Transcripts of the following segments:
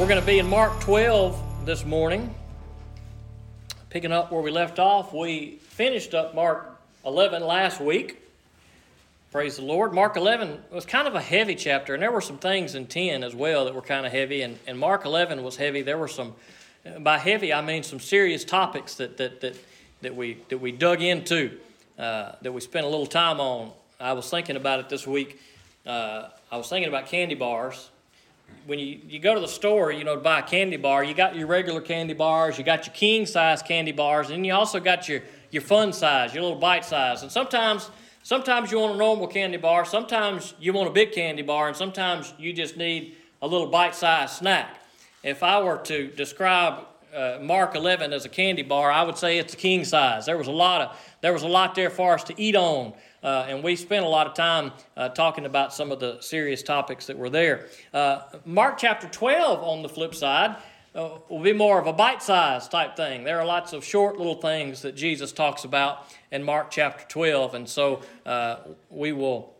We're going to be in Mark 12 this morning. Picking up where we left off, we finished up Mark 11 last week. Praise the Lord. Mark 11 was kind of a heavy chapter, and there were some things in 10 as well that were kind of heavy, and, and Mark 11 was heavy. There were some, by heavy, I mean some serious topics that, that, that, that, we, that we dug into, uh, that we spent a little time on. I was thinking about it this week. Uh, I was thinking about candy bars when you, you go to the store, you know, to buy a candy bar, you got your regular candy bars, you got your king size candy bars, and you also got your, your fun size, your little bite size. And sometimes sometimes you want a normal candy bar, sometimes you want a big candy bar, and sometimes you just need a little bite sized snack. If I were to describe uh, Mark 11 as a candy bar, I would say it's a king size. There was a lot of there was a lot there for us to eat on, uh, and we spent a lot of time uh, talking about some of the serious topics that were there. Uh, Mark chapter 12, on the flip side, uh, will be more of a bite sized type thing. There are lots of short little things that Jesus talks about in Mark chapter 12, and so uh, we will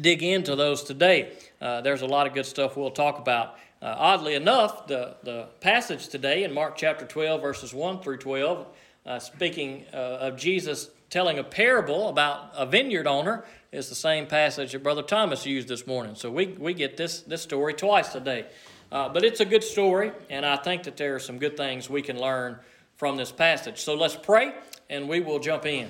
dig into those today. there's a lot of good stuff we'll talk about. Uh, oddly enough, the, the passage today in Mark chapter 12, verses 1 through 12, uh, speaking uh, of Jesus telling a parable about a vineyard owner, is the same passage that Brother Thomas used this morning. So we, we get this, this story twice today. Uh, but it's a good story, and I think that there are some good things we can learn from this passage. So let's pray, and we will jump in.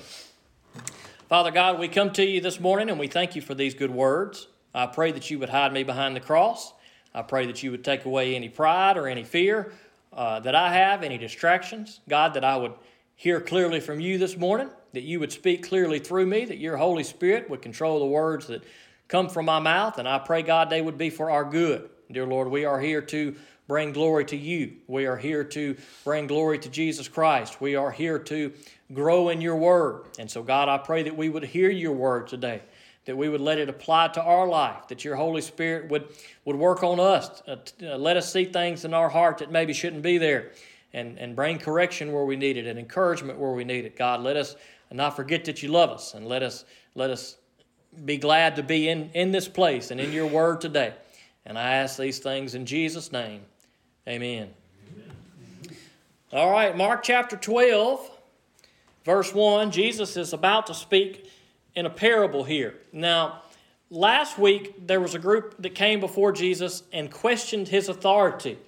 Father God, we come to you this morning, and we thank you for these good words. I pray that you would hide me behind the cross. I pray that you would take away any pride or any fear uh, that I have, any distractions. God, that I would hear clearly from you this morning, that you would speak clearly through me, that your Holy Spirit would control the words that come from my mouth. And I pray, God, they would be for our good. Dear Lord, we are here to bring glory to you. We are here to bring glory to Jesus Christ. We are here to grow in your word. And so, God, I pray that we would hear your word today that we would let it apply to our life, that your Holy Spirit would, would work on us, uh, uh, let us see things in our heart that maybe shouldn't be there, and, and bring correction where we need it and encouragement where we need it. God, let us not forget that you love us, and let us, let us be glad to be in, in this place and in your word today. And I ask these things in Jesus' name. Amen. Amen. All right, Mark chapter 12, verse 1. Jesus is about to speak in a parable here. Now, last week there was a group that came before Jesus and questioned his authority.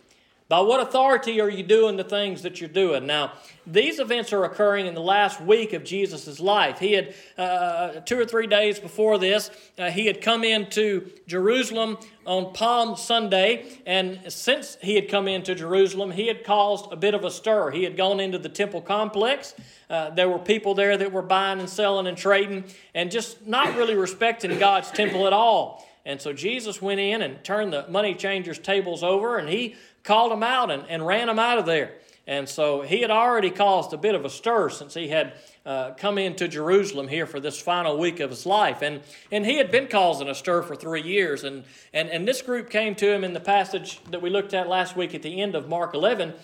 By what authority are you doing the things that you're doing? Now, these events are occurring in the last week of Jesus' life. He had, uh, two or three days before this, uh, he had come into Jerusalem on Palm Sunday, and since he had come into Jerusalem, he had caused a bit of a stir. He had gone into the temple complex. Uh, there were people there that were buying and selling and trading and just not really respecting God's temple at all. And so Jesus went in and turned the money changers' tables over, and he called them out and, and ran them out of there. And so he had already caused a bit of a stir since he had uh, come into Jerusalem here for this final week of his life. And, and he had been causing a stir for three years. And, and, and this group came to him in the passage that we looked at last week at the end of Mark 11.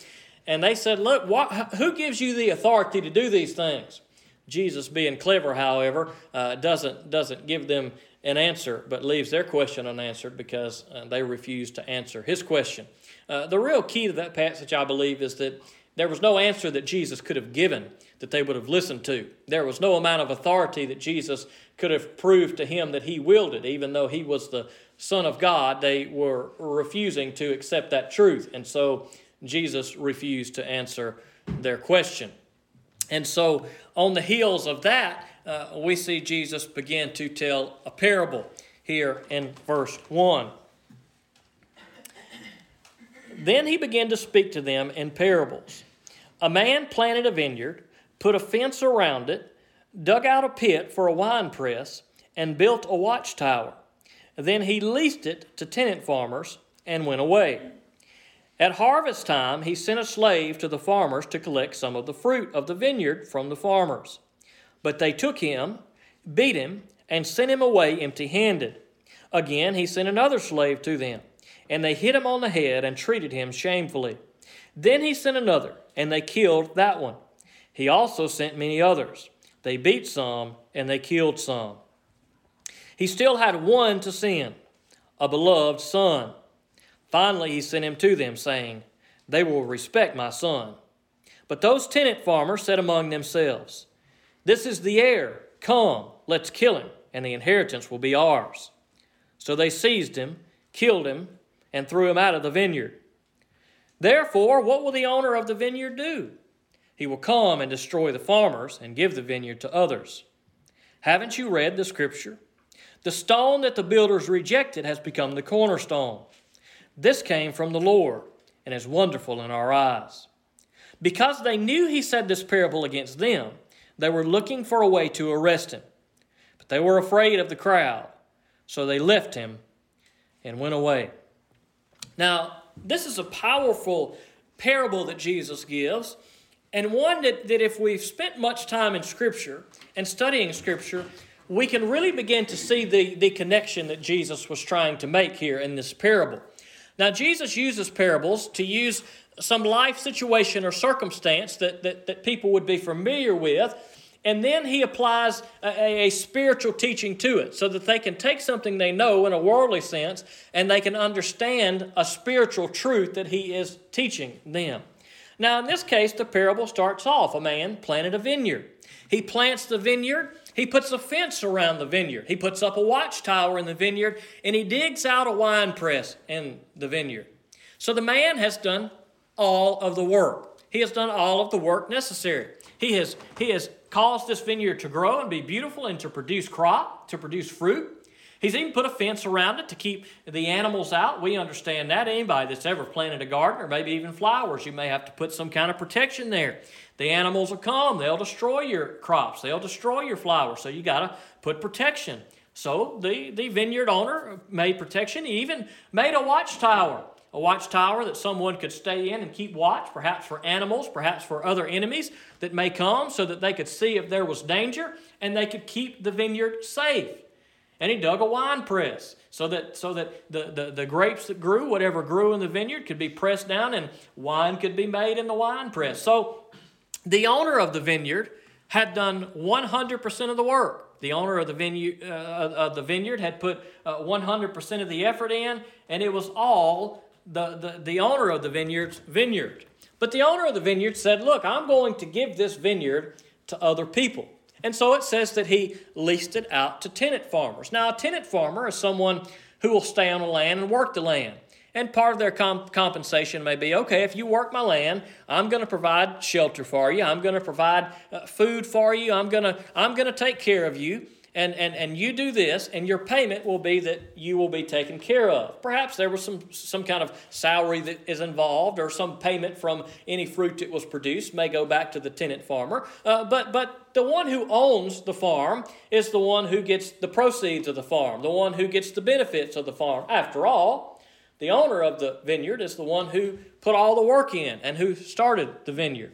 And they said, Look, what, who gives you the authority to do these things? Jesus, being clever, however, uh, doesn't, doesn't give them an answer, but leaves their question unanswered because uh, they refuse to answer his question. Uh, the real key to that passage, I believe, is that there was no answer that Jesus could have given that they would have listened to. There was no amount of authority that Jesus could have proved to him that he wielded, even though he was the Son of God. They were refusing to accept that truth. And so Jesus refused to answer their question. And so, on the heels of that, uh, we see Jesus begin to tell a parable here in verse 1. Then he began to speak to them in parables. A man planted a vineyard, put a fence around it, dug out a pit for a wine press, and built a watchtower. Then he leased it to tenant farmers and went away. At harvest time, he sent a slave to the farmers to collect some of the fruit of the vineyard from the farmers. But they took him, beat him, and sent him away empty handed. Again, he sent another slave to them, and they hit him on the head and treated him shamefully. Then he sent another, and they killed that one. He also sent many others. They beat some, and they killed some. He still had one to send, a beloved son. Finally, he sent him to them, saying, They will respect my son. But those tenant farmers said among themselves, This is the heir. Come, let's kill him, and the inheritance will be ours. So they seized him, killed him, and threw him out of the vineyard. Therefore, what will the owner of the vineyard do? He will come and destroy the farmers and give the vineyard to others. Haven't you read the scripture? The stone that the builders rejected has become the cornerstone. This came from the Lord and is wonderful in our eyes. Because they knew he said this parable against them, they were looking for a way to arrest him. But they were afraid of the crowd, so they left him and went away. Now, this is a powerful parable that Jesus gives, and one that, that if we've spent much time in Scripture and studying Scripture, we can really begin to see the, the connection that Jesus was trying to make here in this parable. Now, Jesus uses parables to use some life situation or circumstance that, that, that people would be familiar with, and then he applies a, a, spiritual teaching to it so that they can take something they know in a worldly sense and they can understand a spiritual truth that he is teaching them. Now, in this case, the parable starts off a man planted a vineyard. He plants the vineyard he puts a fence around the vineyard. He puts up a watchtower in the vineyard, and he digs out a wine press in the vineyard. So the man has done all of the work. He has done all of the work necessary. He has, he has caused this vineyard to grow and be beautiful and to produce crop, to produce fruit. He's even put a fence around it to keep the animals out. We understand that. Anybody that's ever planted a garden or maybe even flowers, you may have to put some kind of protection there. The animals will come, they'll destroy your crops, they'll destroy your flowers. So you got to put protection. So the, the vineyard owner made protection. He even made a watchtower, a watchtower that someone could stay in and keep watch, perhaps for animals, perhaps for other enemies that may come, so that they could see if there was danger and they could keep the vineyard safe. And he dug a wine press so that, so that the, the, the grapes that grew, whatever grew in the vineyard, could be pressed down and wine could be made in the wine press. So the owner of the vineyard had done 100% of the work. The owner of the vineyard, uh, of the vineyard had put uh, 100% of the effort in, and it was all the, the, the owner of the vineyard's vineyard. But the owner of the vineyard said, Look, I'm going to give this vineyard to other people. And so it says that he leased it out to tenant farmers. Now, a tenant farmer is someone who will stay on the land and work the land. And part of their comp- compensation may be okay, if you work my land, I'm going to provide shelter for you. I'm going to provide uh, food for you. I'm going to I'm going to take care of you. And, and, and you do this, and your payment will be that you will be taken care of. Perhaps there was some, some kind of salary that is involved, or some payment from any fruit that was produced may go back to the tenant farmer. Uh, but, but the one who owns the farm is the one who gets the proceeds of the farm, the one who gets the benefits of the farm. After all, the owner of the vineyard is the one who put all the work in and who started the vineyard.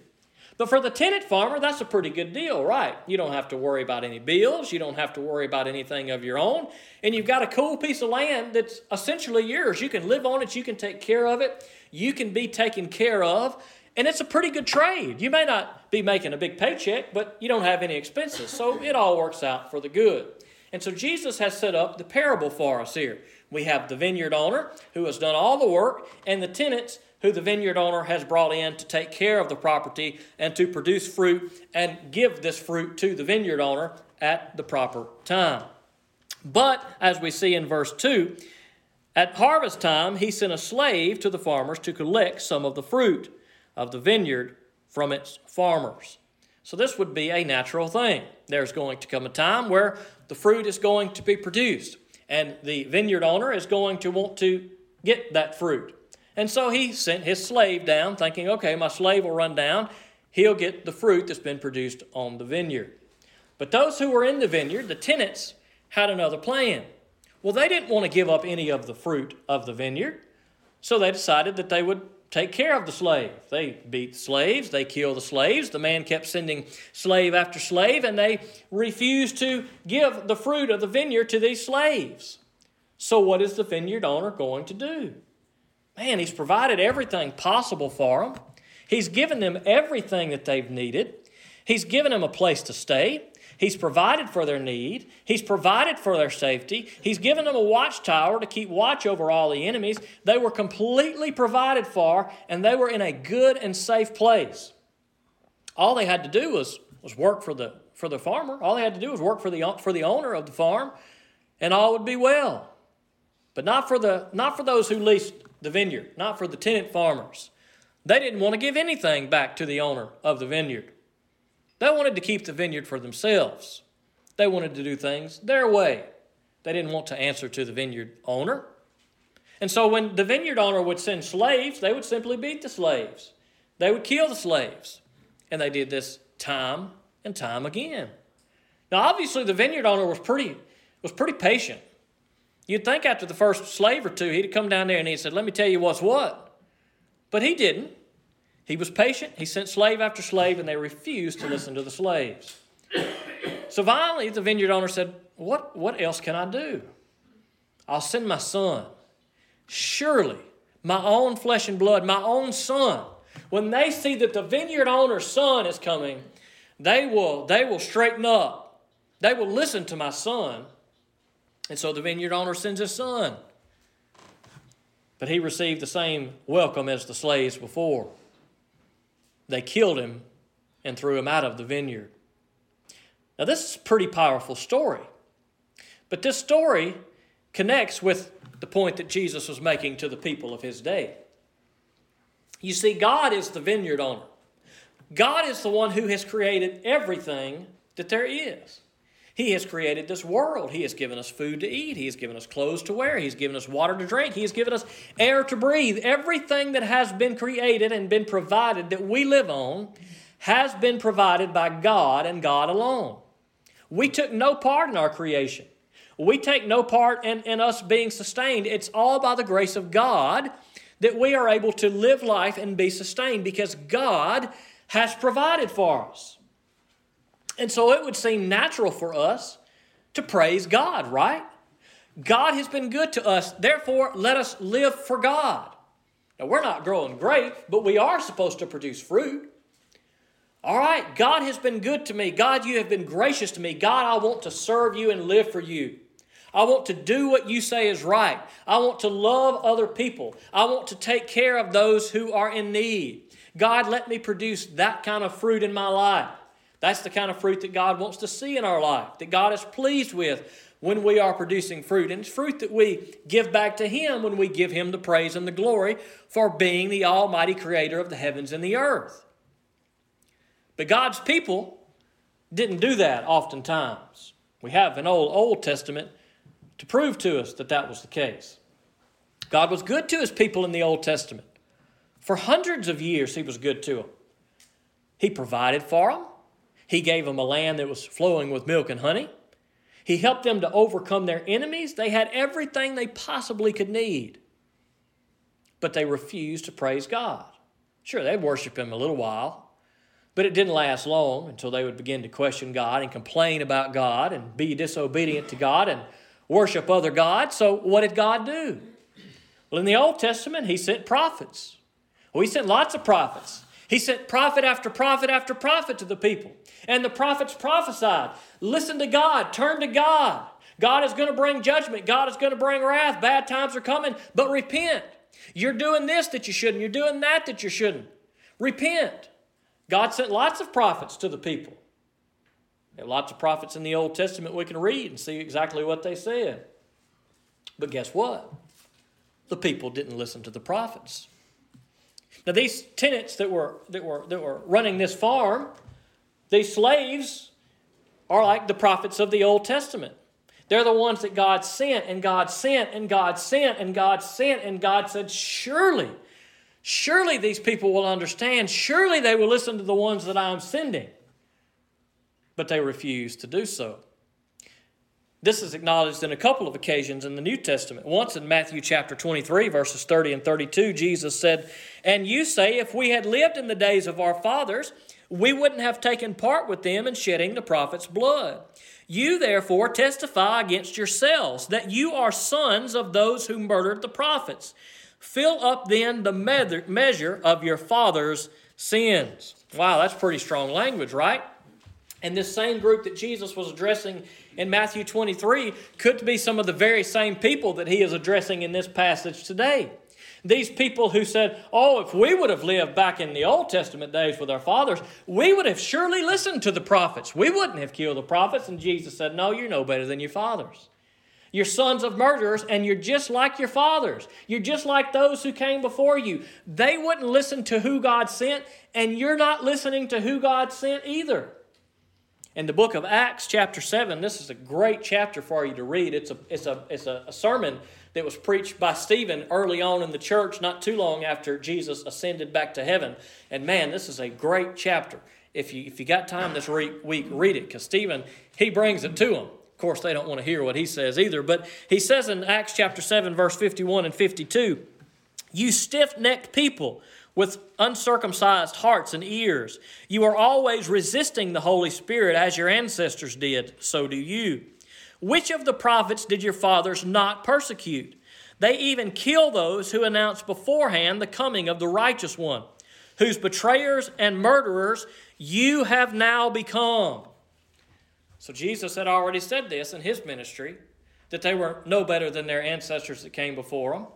But for the tenant farmer, that's a pretty good deal, right? You don't have to worry about any bills. You don't have to worry about anything of your own. And you've got a cool piece of land that's essentially yours. You can live on it, you can take care of it, you can be taken care of. And it's a pretty good trade. You may not be making a big paycheck, but you don't have any expenses. So it all works out for the good. And so Jesus has set up the parable for us here. We have the vineyard owner who has done all the work, and the tenants who the vineyard owner has brought in to take care of the property and to produce fruit and give this fruit to the vineyard owner at the proper time. But as we see in verse 2, at harvest time he sent a slave to the farmers to collect some of the fruit of the vineyard from its farmers. So this would be a natural thing. There's going to come a time where the fruit is going to be produced and the vineyard owner is going to want to get that fruit. And so he sent his slave down, thinking, okay, my slave will run down. He'll get the fruit that's been produced on the vineyard. But those who were in the vineyard, the tenants, had another plan. Well, they didn't want to give up any of the fruit of the vineyard, so they decided that they would take care of the slave. They beat slaves, they killed the slaves. The man kept sending slave after slave, and they refused to give the fruit of the vineyard to these slaves. So, what is the vineyard owner going to do? Man, he's provided everything possible for them. He's given them everything that they've needed. He's given them a place to stay. He's provided for their need. He's provided for their safety. He's given them a watchtower to keep watch over all the enemies. They were completely provided for, and they were in a good and safe place. All they had to do was, was work for the, for the farmer. All they had to do was work for the, for the owner of the farm, and all would be well. But not for, the, not for those who leased the vineyard, not for the tenant farmers. They didn't want to give anything back to the owner of the vineyard. They wanted to keep the vineyard for themselves. They wanted to do things their way. They didn't want to answer to the vineyard owner. And so when the vineyard owner would send slaves, they would simply beat the slaves. They would kill the slaves. And they did this time and time again. Now obviously the vineyard owner was pretty was pretty patient. You'd think after the first slave or two, he'd have come down there and he'd said, Let me tell you what's what. But he didn't. He was patient. He sent slave after slave, and they refused to listen to the slaves. So finally, the vineyard owner said, What, what else can I do? I'll send my son. Surely, my own flesh and blood, my own son, when they see that the vineyard owner's son is coming, they will, they will straighten up. They will listen to my son. And so the vineyard owner sends his son. But he received the same welcome as the slaves before they killed him and threw him out of the vineyard. Now, this is a pretty powerful story. But this story connects with the point that Jesus was making to the people of his day. You see, God is the vineyard owner, God is the one who has created everything that there is. He has created this world. He has given us food to eat. He has given us clothes to wear. He's given us water to drink. He has given us air to breathe. Everything that has been created and been provided that we live on has been provided by God and God alone. We took no part in our creation. We take no part in, in us being sustained. It's all by the grace of God that we are able to live life and be sustained because God has provided for us. And so it would seem natural for us to praise God, right? God has been good to us, therefore, let us live for God. Now, we're not growing great, but we are supposed to produce fruit. All right, God has been good to me. God, you have been gracious to me. God, I want to serve you and live for you. I want to do what you say is right. I want to love other people. I want to take care of those who are in need. God, let me produce that kind of fruit in my life. That's the kind of fruit that God wants to see in our life, that God is pleased with when we are producing fruit. And it's fruit that we give back to Him when we give Him the praise and the glory for being the Almighty Creator of the heavens and the earth. But God's people didn't do that oftentimes. We have an old Old Testament to prove to us that that was the case. God was good to His people in the Old Testament. For hundreds of years, He was good to them. He provided for them. He gave them a land that was flowing with milk and honey. He helped them to overcome their enemies. They had everything they possibly could need. But they refused to praise God. Sure, they'd worship Him a little while, but it didn't last long until they would begin to question God and complain about God and be disobedient to God and worship other gods. So, what did God do? Well, in the Old Testament, He sent prophets. Well, He sent lots of prophets. He sent prophet after prophet after prophet to the people. And the prophets prophesied listen to God, turn to God. God is going to bring judgment, God is going to bring wrath. Bad times are coming, but repent. You're doing this that you shouldn't, you're doing that that you shouldn't. Repent. God sent lots of prophets to the people. There are lots of prophets in the Old Testament we can read and see exactly what they said. But guess what? The people didn't listen to the prophets. Now, these tenants that were, that were, that were running this farm, these slaves, are like the prophets of the Old Testament. They're the ones that God sent, and God sent, and God sent, and God sent, and God said, Surely, surely these people will understand. Surely they will listen to the ones that I am sending. But they refused to do so. This is acknowledged in a couple of occasions in the New Testament. Once in Matthew chapter 23, verses 30 and 32, Jesus said, And you say, if we had lived in the days of our fathers, we wouldn't have taken part with them in shedding the prophet's blood. You therefore testify against yourselves that you are sons of those who murdered the prophets. Fill up then the measure of your father's sins. Wow, that's pretty strong language, right? And this same group that Jesus was addressing in Matthew 23 could be some of the very same people that he is addressing in this passage today. These people who said, Oh, if we would have lived back in the Old Testament days with our fathers, we would have surely listened to the prophets. We wouldn't have killed the prophets. And Jesus said, No, you're no better than your fathers. You're sons of murderers, and you're just like your fathers. You're just like those who came before you. They wouldn't listen to who God sent, and you're not listening to who God sent either. In the book of Acts, chapter 7, this is a great chapter for you to read. It's a, it's a, it's a, sermon that was preached by Stephen early on in the church, not too long after Jesus ascended back to heaven. And man, this is a great chapter. If you, if you got time this week, read it because Stephen, he brings it to them. Of course, they don't want to hear what he says either, but he says in Acts chapter 7, verse 51 and 52, You stiff necked people with uncircumcised hearts and ears, you are always resisting the Holy Spirit as your ancestors did, so do you. Which of the prophets did your fathers not persecute? They even kill those who announce beforehand the coming of the righteous one, whose betrayers and murderers you have now become. So Jesus had already said this in his ministry that they were no better than their ancestors that came before them.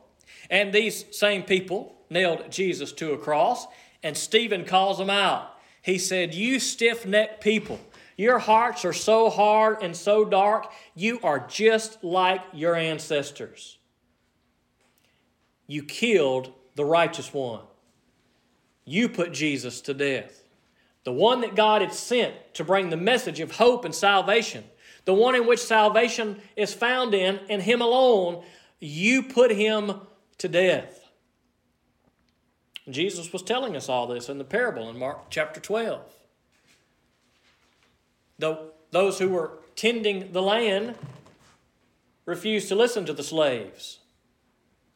And these same people nailed Jesus to a cross, and Stephen calls them out. He said, You stiff necked people. Your hearts are so hard and so dark, you are just like your ancestors. You killed the righteous one. You put Jesus to death. The one that God had sent to bring the message of hope and salvation, the one in which salvation is found in, and Him alone, you put Him to death. Jesus was telling us all this in the parable in Mark chapter 12 those who were tending the land refused to listen to the slaves.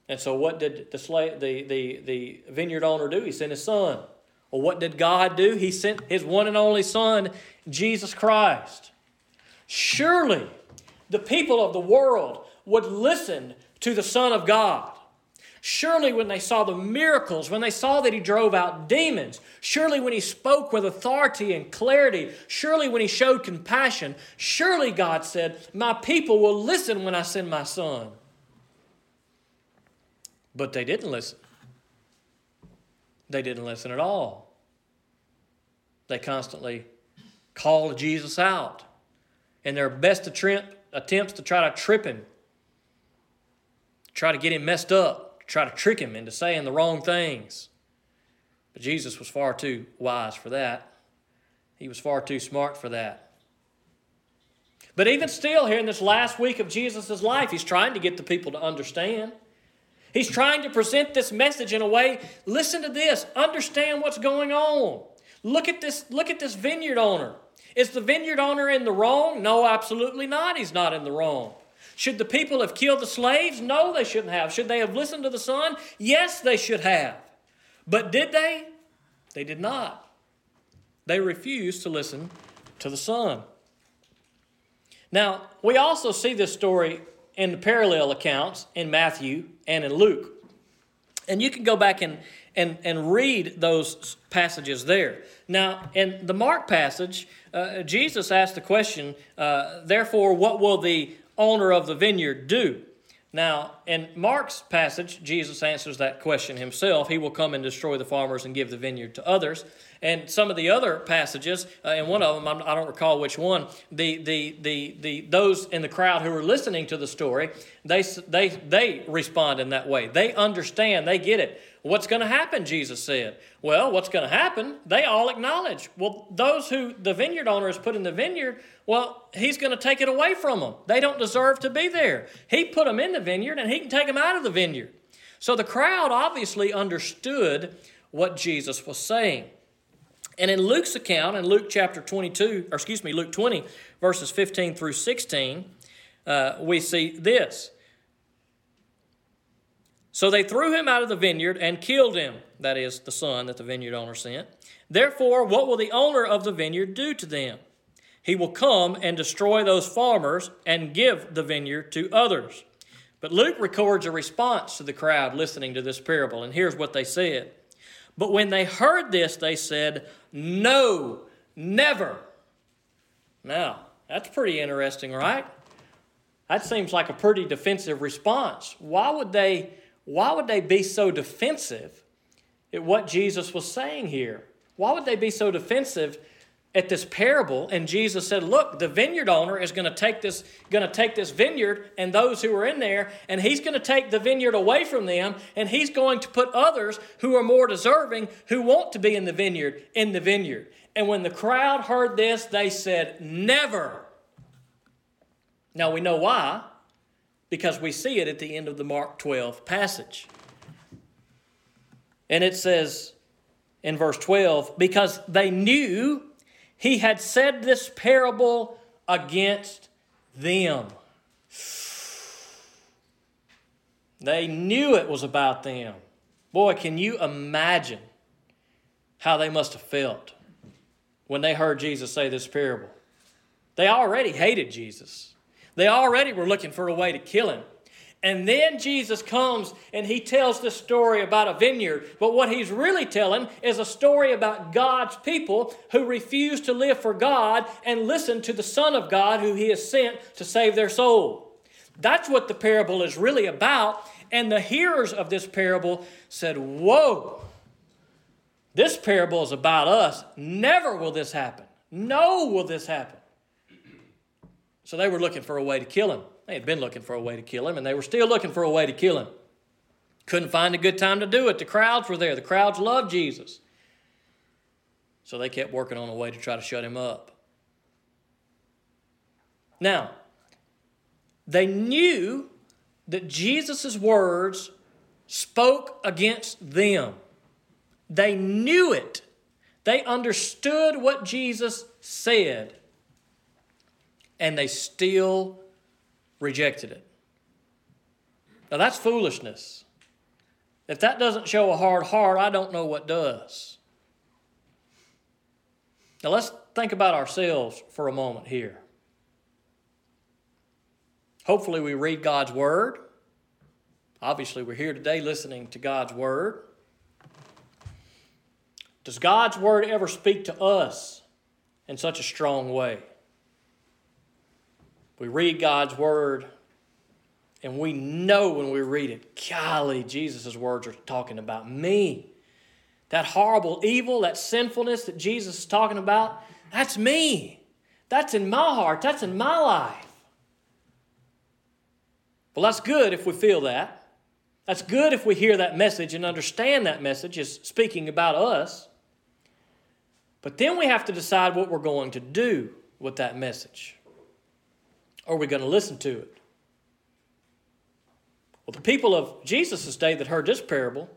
And so, what did the, slave, the, the, the vineyard owner do? He sent his son. Well, what did God do? He sent his one and only Son, Jesus Christ. Surely, the people of the world would listen to the Son of God. Surely, when they saw the miracles, when they saw that he drove out demons, surely when he spoke with authority and clarity, surely when he showed compassion, surely God said, My people will listen when I send my son. But they didn't listen. They didn't listen at all. They constantly called Jesus out in their best attempts to try to trip him, try to get him messed up try to trick him into saying the wrong things. But Jesus was far too wise for that. He was far too smart for that. But even still, here in this last week of Jesus' life, he's trying to get the people to understand. He's trying to present this message in a way listen to this, understand what's going on. Look at this, look at this vineyard owner. Is the vineyard owner in the wrong? No, absolutely not. He's not in the wrong. Should the people have killed the slaves? No, they shouldn't have. Should they have listened to the son? Yes, they should have. But did they? They did not. They refused to listen to the son. Now, we also see this story in the parallel accounts in Matthew and in Luke. And you can go back and, and, and read those passages there. Now, in the Mark passage, uh, Jesus asked the question, uh, therefore, what will the owner of the vineyard do? Now, in Mark's passage, Jesus answers that question himself. He will come and destroy the farmers and give the vineyard to others. And some of the other passages, uh, and one of them, I'm, I do not recall which one, the, the, the, the, those in the crowd who are listening to the story, they, they, they respond in that way. They understand, they get it. What's going to happen, Jesus said. Well, what's going to happen? They all acknowledge. Well, those who the vineyard owner has put in the vineyard, well, he's going to take it away from them. They don't deserve to be there. He put them in the vineyard and he can take them out of the vineyard. So the crowd obviously understood what Jesus was saying. And in Luke's account, in Luke chapter 22, or excuse me, Luke 20, verses 15 through 16, uh, we see this. So they threw him out of the vineyard and killed him, that is, the son that the vineyard owner sent. Therefore, what will the owner of the vineyard do to them? He will come and destroy those farmers and give the vineyard to others. But Luke records a response to the crowd listening to this parable, and here's what they said. But when they heard this, they said, No, never. Now, that's pretty interesting, right? That seems like a pretty defensive response. Why would they why would they be so defensive at what Jesus was saying here? Why would they be so defensive at this parable? And Jesus said, "Look, the vineyard owner is going to take this going to take this vineyard and those who are in there, and he's going to take the vineyard away from them, and he's going to put others who are more deserving who want to be in the vineyard in the vineyard." And when the crowd heard this, they said, "Never." Now we know why, because we see it at the end of the Mark 12 passage. And it says in verse 12, because they knew he had said this parable against them. They knew it was about them. Boy, can you imagine how they must have felt when they heard Jesus say this parable? They already hated Jesus. They already were looking for a way to kill him. And then Jesus comes and he tells this story about a vineyard. But what he's really telling is a story about God's people who refuse to live for God and listen to the Son of God who he has sent to save their soul. That's what the parable is really about. And the hearers of this parable said, Whoa, this parable is about us. Never will this happen. No, will this happen. So they were looking for a way to kill him. They had been looking for a way to kill him, and they were still looking for a way to kill him. Couldn't find a good time to do it. The crowds were there. The crowds loved Jesus. So they kept working on a way to try to shut him up. Now, they knew that Jesus' words spoke against them. They knew it. They understood what Jesus said and they still rejected it. Now that's foolishness. If that doesn't show a hard heart, I don't know what does. Now let's think about ourselves for a moment here. Hopefully, we read God's Word. Obviously, we're here today listening to God's Word. Does God's Word ever speak to us in such a strong way? We read God's word, and we know when we read it, golly, Jesus' words are talking about me. That horrible evil, that sinfulness that Jesus is talking about, that's me. That's in my heart, that's in my life. Well, that's good if we feel that. That's good if we hear that message and understand that message is speaking about us. But then we have to decide what we're going to do with that message. Are we going to listen to it? Well, the people of Jesus' day that heard this parable,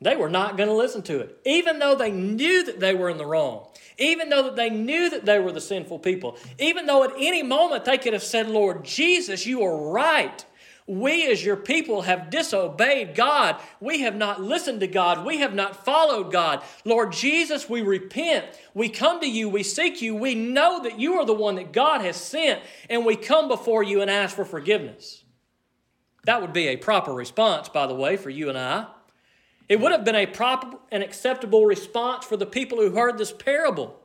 they were not going to listen to it, even though they knew that they were in the wrong, even though that they knew that they were the sinful people, even though at any moment they could have said, Lord Jesus, you are right. We, as your people, have disobeyed God. We have not listened to God. We have not followed God. Lord Jesus, we repent. We come to you. We seek you. We know that you are the one that God has sent, and we come before you and ask for forgiveness. That would be a proper response, by the way, for you and I. It would have been a proper and acceptable response for the people who heard this parable.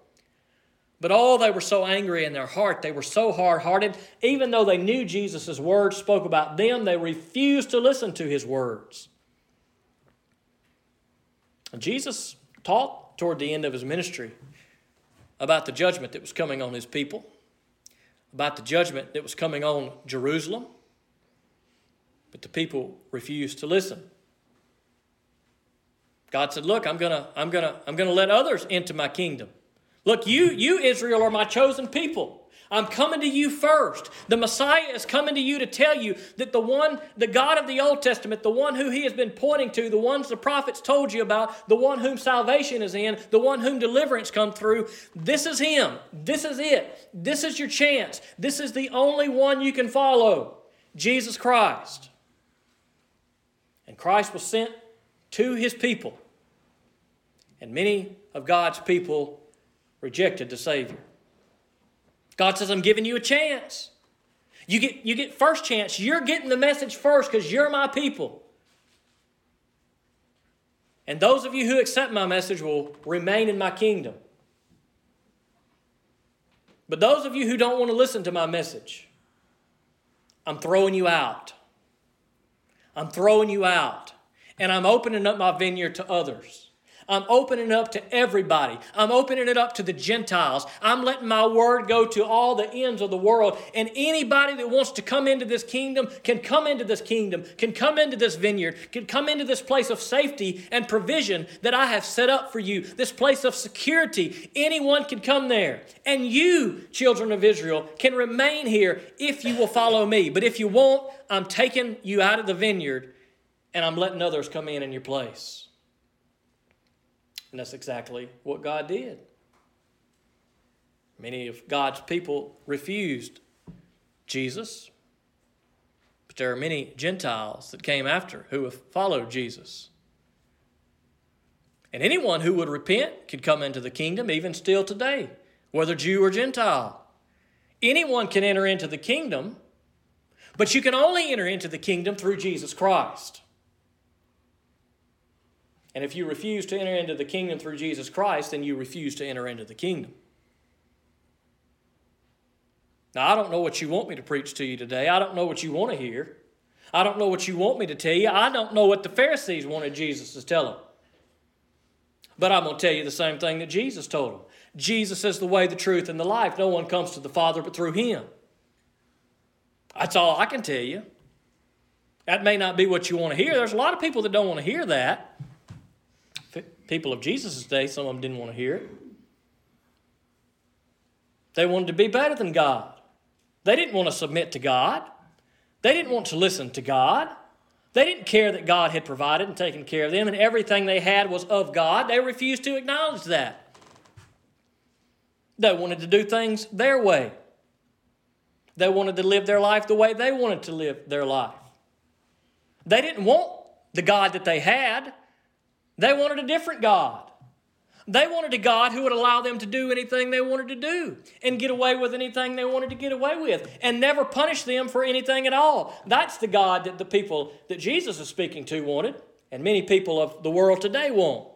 But oh, they were so angry in their heart. They were so hard hearted. Even though they knew Jesus' words spoke about them, they refused to listen to his words. Jesus taught toward the end of his ministry about the judgment that was coming on his people, about the judgment that was coming on Jerusalem. But the people refused to listen. God said, Look, I'm gonna, I'm gonna, I'm gonna let others into my kingdom. Look, you, you, Israel, are my chosen people. I'm coming to you first. The Messiah is coming to you to tell you that the one, the God of the Old Testament, the one who he has been pointing to, the ones the prophets told you about, the one whom salvation is in, the one whom deliverance come through, this is him. This is it. This is your chance. This is the only one you can follow Jesus Christ. And Christ was sent to his people. And many of God's people rejected the Savior. God says, I'm giving you a chance. You get, you get first chance. You're getting the message first because you're my people. And those of you who accept my message will remain in my kingdom. But those of you who don't want to listen to my message, I'm throwing you out. I'm throwing you out. And I'm opening up my vineyard to others. I'm opening it up to everybody. I'm opening it up to the Gentiles. I'm letting my word go to all the ends of the world. And anybody that wants to come into this kingdom can come into this kingdom, can come into this vineyard, can come into this place of safety and provision that I have set up for you, this place of security. Anyone can come there. And you, children of Israel, can remain here if you will follow me. But if you won't, I'm taking you out of the vineyard and I'm letting others come in in your place. And that's exactly what God did. Many of God's people refused Jesus, but there are many Gentiles that came after who have followed Jesus. And anyone who would repent could come into the kingdom, even still today, whether Jew or Gentile. Anyone can enter into the kingdom, but you can only enter into the kingdom through Jesus Christ. And if you refuse to enter into the kingdom through Jesus Christ, then you refuse to enter into the kingdom. Now, I don't know what you want me to preach to you today. I don't know what you want to hear. I don't know what you want me to tell you. I don't know what the Pharisees wanted Jesus to tell them. But I'm going to tell you the same thing that Jesus told them. Jesus is the way, the truth, and the life. No one comes to the Father but through Him. That's all I can tell you. That may not be what you want to hear. There's a lot of people that don't want to hear that people of Jesus' day, some of them didn't want to hear it. They wanted to be better than God. They didn't want to submit to God. They didn't want to listen to God. They didn't care that God had provided and taken care of them, and everything they had was of God. They refused to acknowledge that. They wanted to do things their way. They wanted to live their life the way they wanted to live their life. They didn't want the God that they had. They wanted a different God. They wanted a God who would allow them to do anything they wanted to do and get away with anything they wanted to get away with and never punish them for anything at all. That's the God that the people that Jesus is speaking to wanted, and many people of the world today want.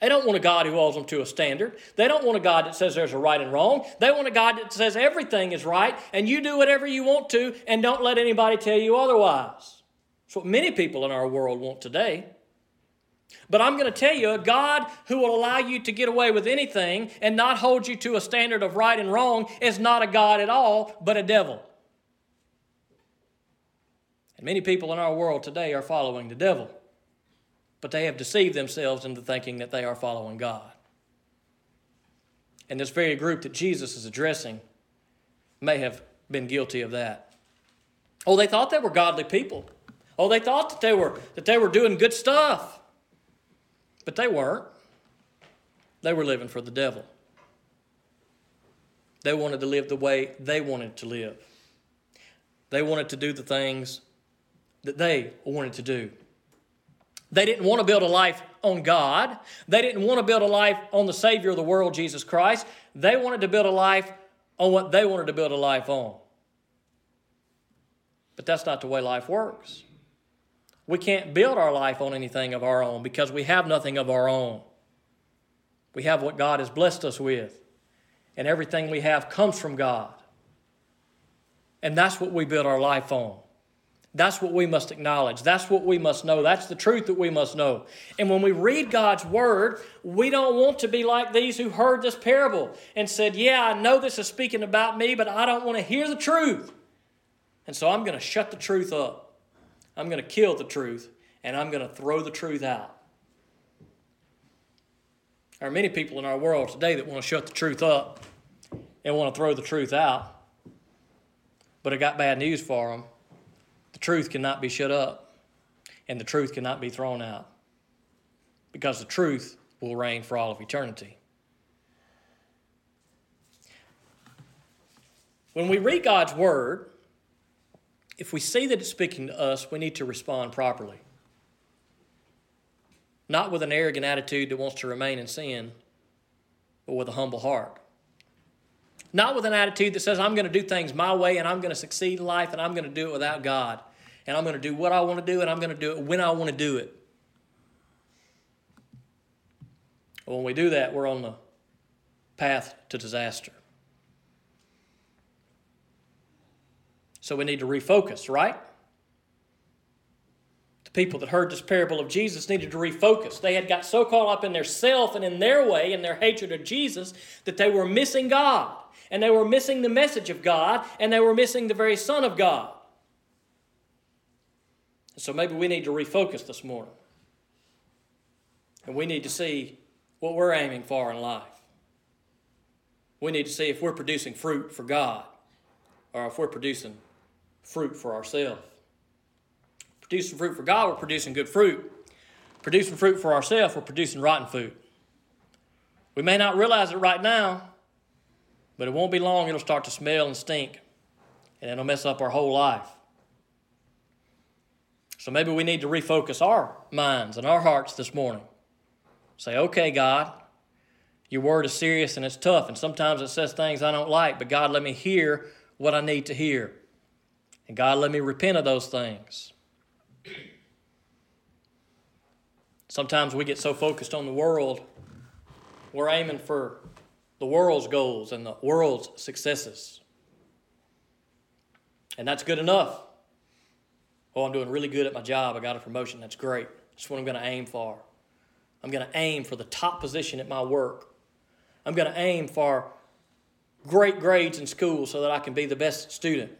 They don't want a God who holds them to a standard. They don't want a God that says there's a right and wrong. They want a God that says everything is right and you do whatever you want to and don't let anybody tell you otherwise. That's what many people in our world want today. But I'm going to tell you, a God who will allow you to get away with anything and not hold you to a standard of right and wrong is not a God at all, but a devil. And many people in our world today are following the devil, but they have deceived themselves into thinking that they are following God. And this very group that Jesus is addressing may have been guilty of that. Oh, they thought they were godly people. Oh, they thought that they were that they were doing good stuff. But they weren't. They were living for the devil. They wanted to live the way they wanted to live. They wanted to do the things that they wanted to do. They didn't want to build a life on God. They didn't want to build a life on the Savior of the world, Jesus Christ. They wanted to build a life on what they wanted to build a life on. But that's not the way life works. We can't build our life on anything of our own because we have nothing of our own. We have what God has blessed us with, and everything we have comes from God. And that's what we build our life on. That's what we must acknowledge. That's what we must know. That's the truth that we must know. And when we read God's word, we don't want to be like these who heard this parable and said, Yeah, I know this is speaking about me, but I don't want to hear the truth. And so I'm going to shut the truth up. I'm going to kill the truth and I'm going to throw the truth out. There are many people in our world today that want to shut the truth up and want to throw the truth out. But I got bad news for them. The truth cannot be shut up, and the truth cannot be thrown out because the truth will reign for all of eternity. When we read God's Word, if we see that it's speaking to us, we need to respond properly. Not with an arrogant attitude that wants to remain in sin, but with a humble heart. Not with an attitude that says, I'm going to do things my way and I'm going to succeed in life and I'm going to do it without God. And I'm going to do what I want to do and I'm going to do it when I want to do it. When we do that, we're on the path to disaster. So we need to refocus, right? The people that heard this parable of Jesus needed to refocus. They had got so caught up in their self and in their way and their hatred of Jesus that they were missing God. And they were missing the message of God, and they were missing the very Son of God. So maybe we need to refocus this morning. And we need to see what we're aiming for in life. We need to see if we're producing fruit for God or if we're producing fruit for ourselves. Producing fruit for God, we're producing good fruit. Producing fruit for ourselves, we're producing rotten fruit. We may not realize it right now, but it won't be long, it'll start to smell and stink, and it'll mess up our whole life. So maybe we need to refocus our minds and our hearts this morning. Say, okay, God, your word is serious and it's tough, and sometimes it says things I don't like, but God, let me hear what I need to hear. And God, let me repent of those things. Sometimes we get so focused on the world, we're aiming for the world's goals and the world's successes. And that's good enough. Oh, I'm doing really good at my job. I got a promotion. That's great. That's what I'm going to aim for. I'm going to aim for the top position at my work. I'm going to aim for great grades in school so that I can be the best student.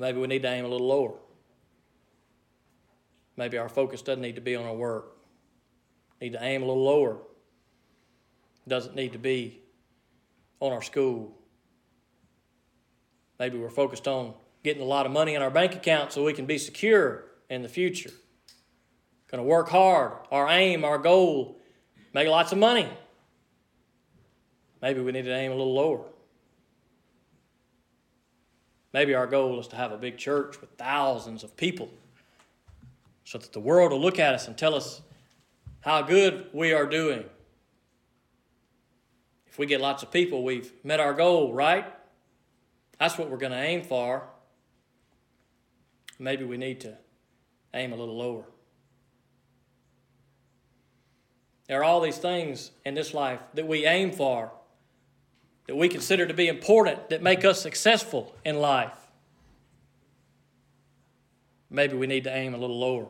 Maybe we need to aim a little lower. Maybe our focus doesn't need to be on our work. Need to aim a little lower. Doesn't need to be on our school. Maybe we're focused on getting a lot of money in our bank account so we can be secure in the future. Going to work hard. Our aim, our goal, make lots of money. Maybe we need to aim a little lower. Maybe our goal is to have a big church with thousands of people so that the world will look at us and tell us how good we are doing. If we get lots of people, we've met our goal, right? That's what we're going to aim for. Maybe we need to aim a little lower. There are all these things in this life that we aim for, that we consider to be important, that make us successful in life. Maybe we need to aim a little lower.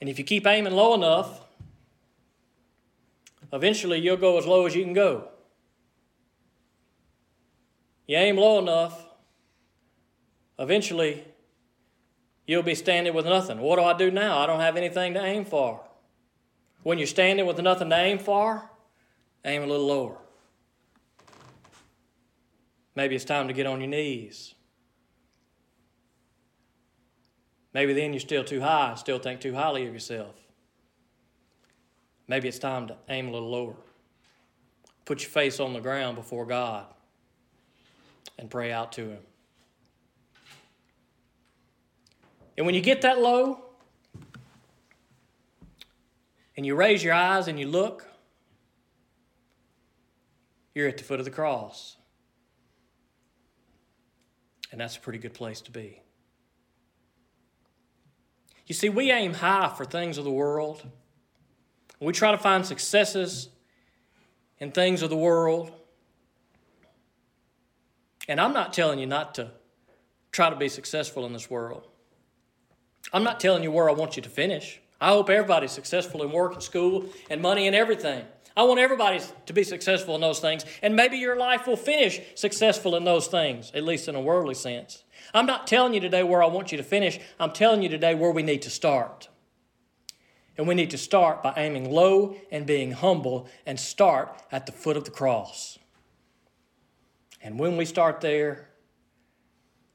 And if you keep aiming low enough, eventually you'll go as low as you can go. You aim low enough, eventually you'll be standing with nothing. What do I do now? I don't have anything to aim for. When you're standing with nothing to aim for, aim a little lower. Maybe it's time to get on your knees. Maybe then you're still too high, still think too highly of yourself. Maybe it's time to aim a little lower. Put your face on the ground before God and pray out to Him. And when you get that low and you raise your eyes and you look, you're at the foot of the cross. And that's a pretty good place to be. You see, we aim high for things of the world. We try to find successes in things of the world. And I'm not telling you not to try to be successful in this world. I'm not telling you where I want you to finish. I hope everybody's successful in work and school and money and everything. I want everybody to be successful in those things. And maybe your life will finish successful in those things, at least in a worldly sense. I'm not telling you today where I want you to finish. I'm telling you today where we need to start. And we need to start by aiming low and being humble and start at the foot of the cross. And when we start there,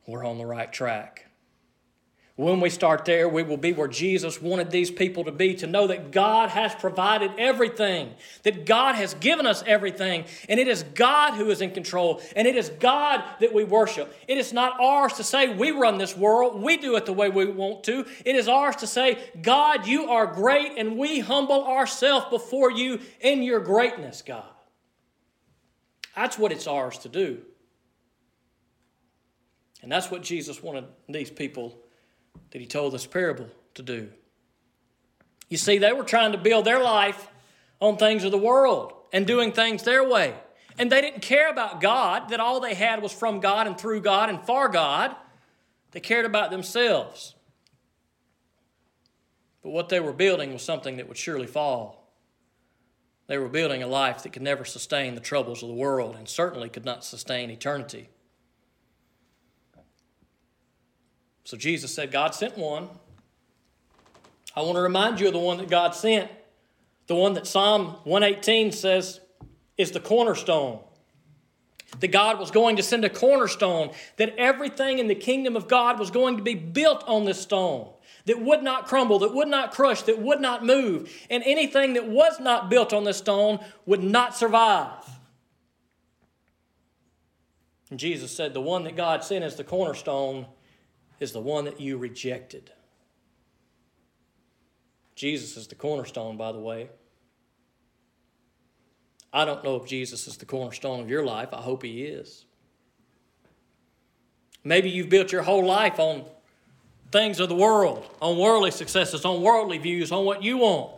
we're on the right track. When we start there, we will be where Jesus wanted these people to be to know that God has provided everything, that God has given us everything, and it is God who is in control, and it is God that we worship. It is not ours to say we run this world, we do it the way we want to. It is ours to say, God, you are great, and we humble ourselves before you in your greatness, God. That's what it's ours to do. And that's what Jesus wanted these people that he told this parable to do. You see, they were trying to build their life on things of the world and doing things their way. And they didn't care about God, that all they had was from God and through God and for God. They cared about themselves. But what they were building was something that would surely fall. They were building a life that could never sustain the troubles of the world and certainly could not sustain eternity. So Jesus said, God sent one. I want to remind you of the one that God sent, the one that Psalm 118 says is the cornerstone. That God was going to send a cornerstone, that everything in the kingdom of God was going to be built on this stone that would not crumble, that would not crush, that would not move. And anything that was not built on this stone would not survive. And Jesus said, The one that God sent is the cornerstone is the one that you rejected. Jesus is the cornerstone, by the way. I don't know if Jesus is the cornerstone of your life. I hope he is. Maybe you've built your whole life on things of the world, on worldly successes, on worldly views, on what you want.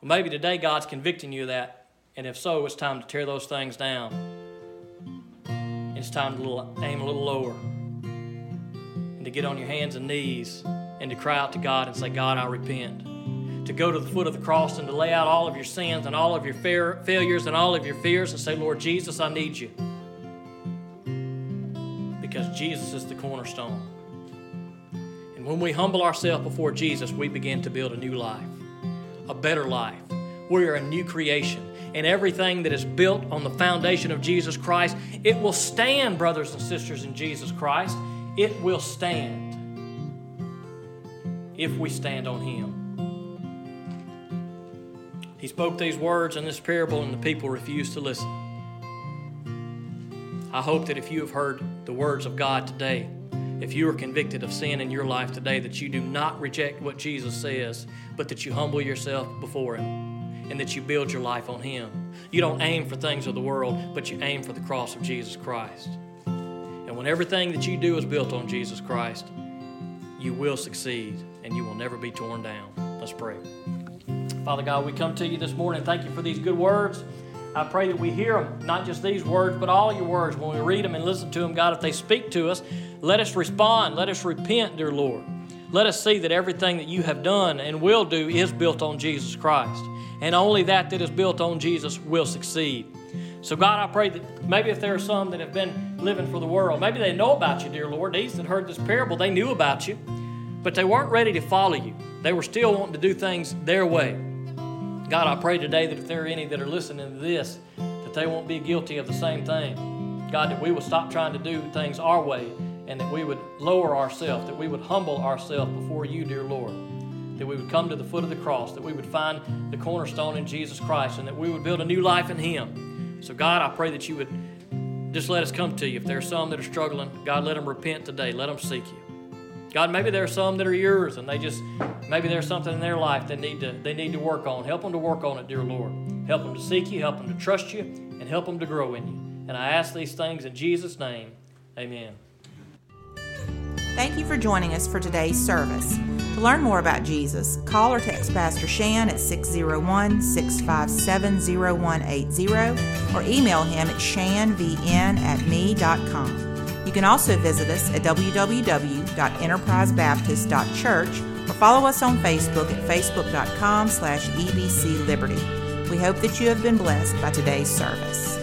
Well, maybe today God's convicting you of that, and if so, it's time to tear those things down. It's time to aim a little lower to get on your hands and knees and to cry out to God and say, God, I repent. To go to the foot of the cross and to lay out all of your sins and all of your fair, failures and all of your fears and say, Lord Jesus, I need you. Because Jesus is the cornerstone And when we humble ourselves before Jesus, we begin to build a new life, a better life. We are a new creation. And everything that is built on the foundation of Jesus Christ, it will stand, brothers and sisters in Jesus Christ. It will stand if we stand on Him. He spoke these words in this parable, and the people refused to listen. I hope that if you have heard the words of God today, if you are convicted of sin in your life today, that you do not reject what Jesus says, but that you humble yourself before Him and that you build your life on Him. You don't aim for things of the world, but you aim for the cross of Jesus Christ. When everything that you do is built on Jesus Christ, you will succeed and you will never be torn down. Let's pray. Father God, we come to you this morning. Thank you for these good words. I pray that we hear them, not just these words, but all your words. When we read them and listen to them, God, if they speak to us, let us respond. Let us repent, dear Lord. Let us see that everything that you have done and will do is built on Jesus Christ. And only that that is built on Jesus will succeed. So, God, I pray that maybe if there are some that have been living for the world, maybe they know about you, dear Lord. These that heard this parable, they knew about you, but they weren't ready to follow you. They were still wanting to do things their way. God, I pray today that if there are any that are listening to this, that they won't be guilty of the same thing. God, that we will stop trying to do things our way and that we would lower ourselves, that we would humble ourselves before you, dear Lord. That we would come to the foot of the cross, that we would find the cornerstone in Jesus Christ, and that we would build a new life in Him. So, God, I pray that you would just let us come to you. If there are some that are struggling, God, let them repent today. Let them seek you. God, maybe there are some that are yours, and they just maybe there's something in their life they need to they need to work on. Help them to work on it, dear Lord. Help them to seek you, help them to trust you, and help them to grow in you. And I ask these things in Jesus' name. Amen. Thank you for joining us for today's service. To learn more about Jesus, call or text Pastor Shan at 601 657 0180 or email him at shanvn at me.com. You can also visit us at www.enterprisebaptist.church or follow us on Facebook at facebook.com slash ebcliberty. We hope that you have been blessed by today's service.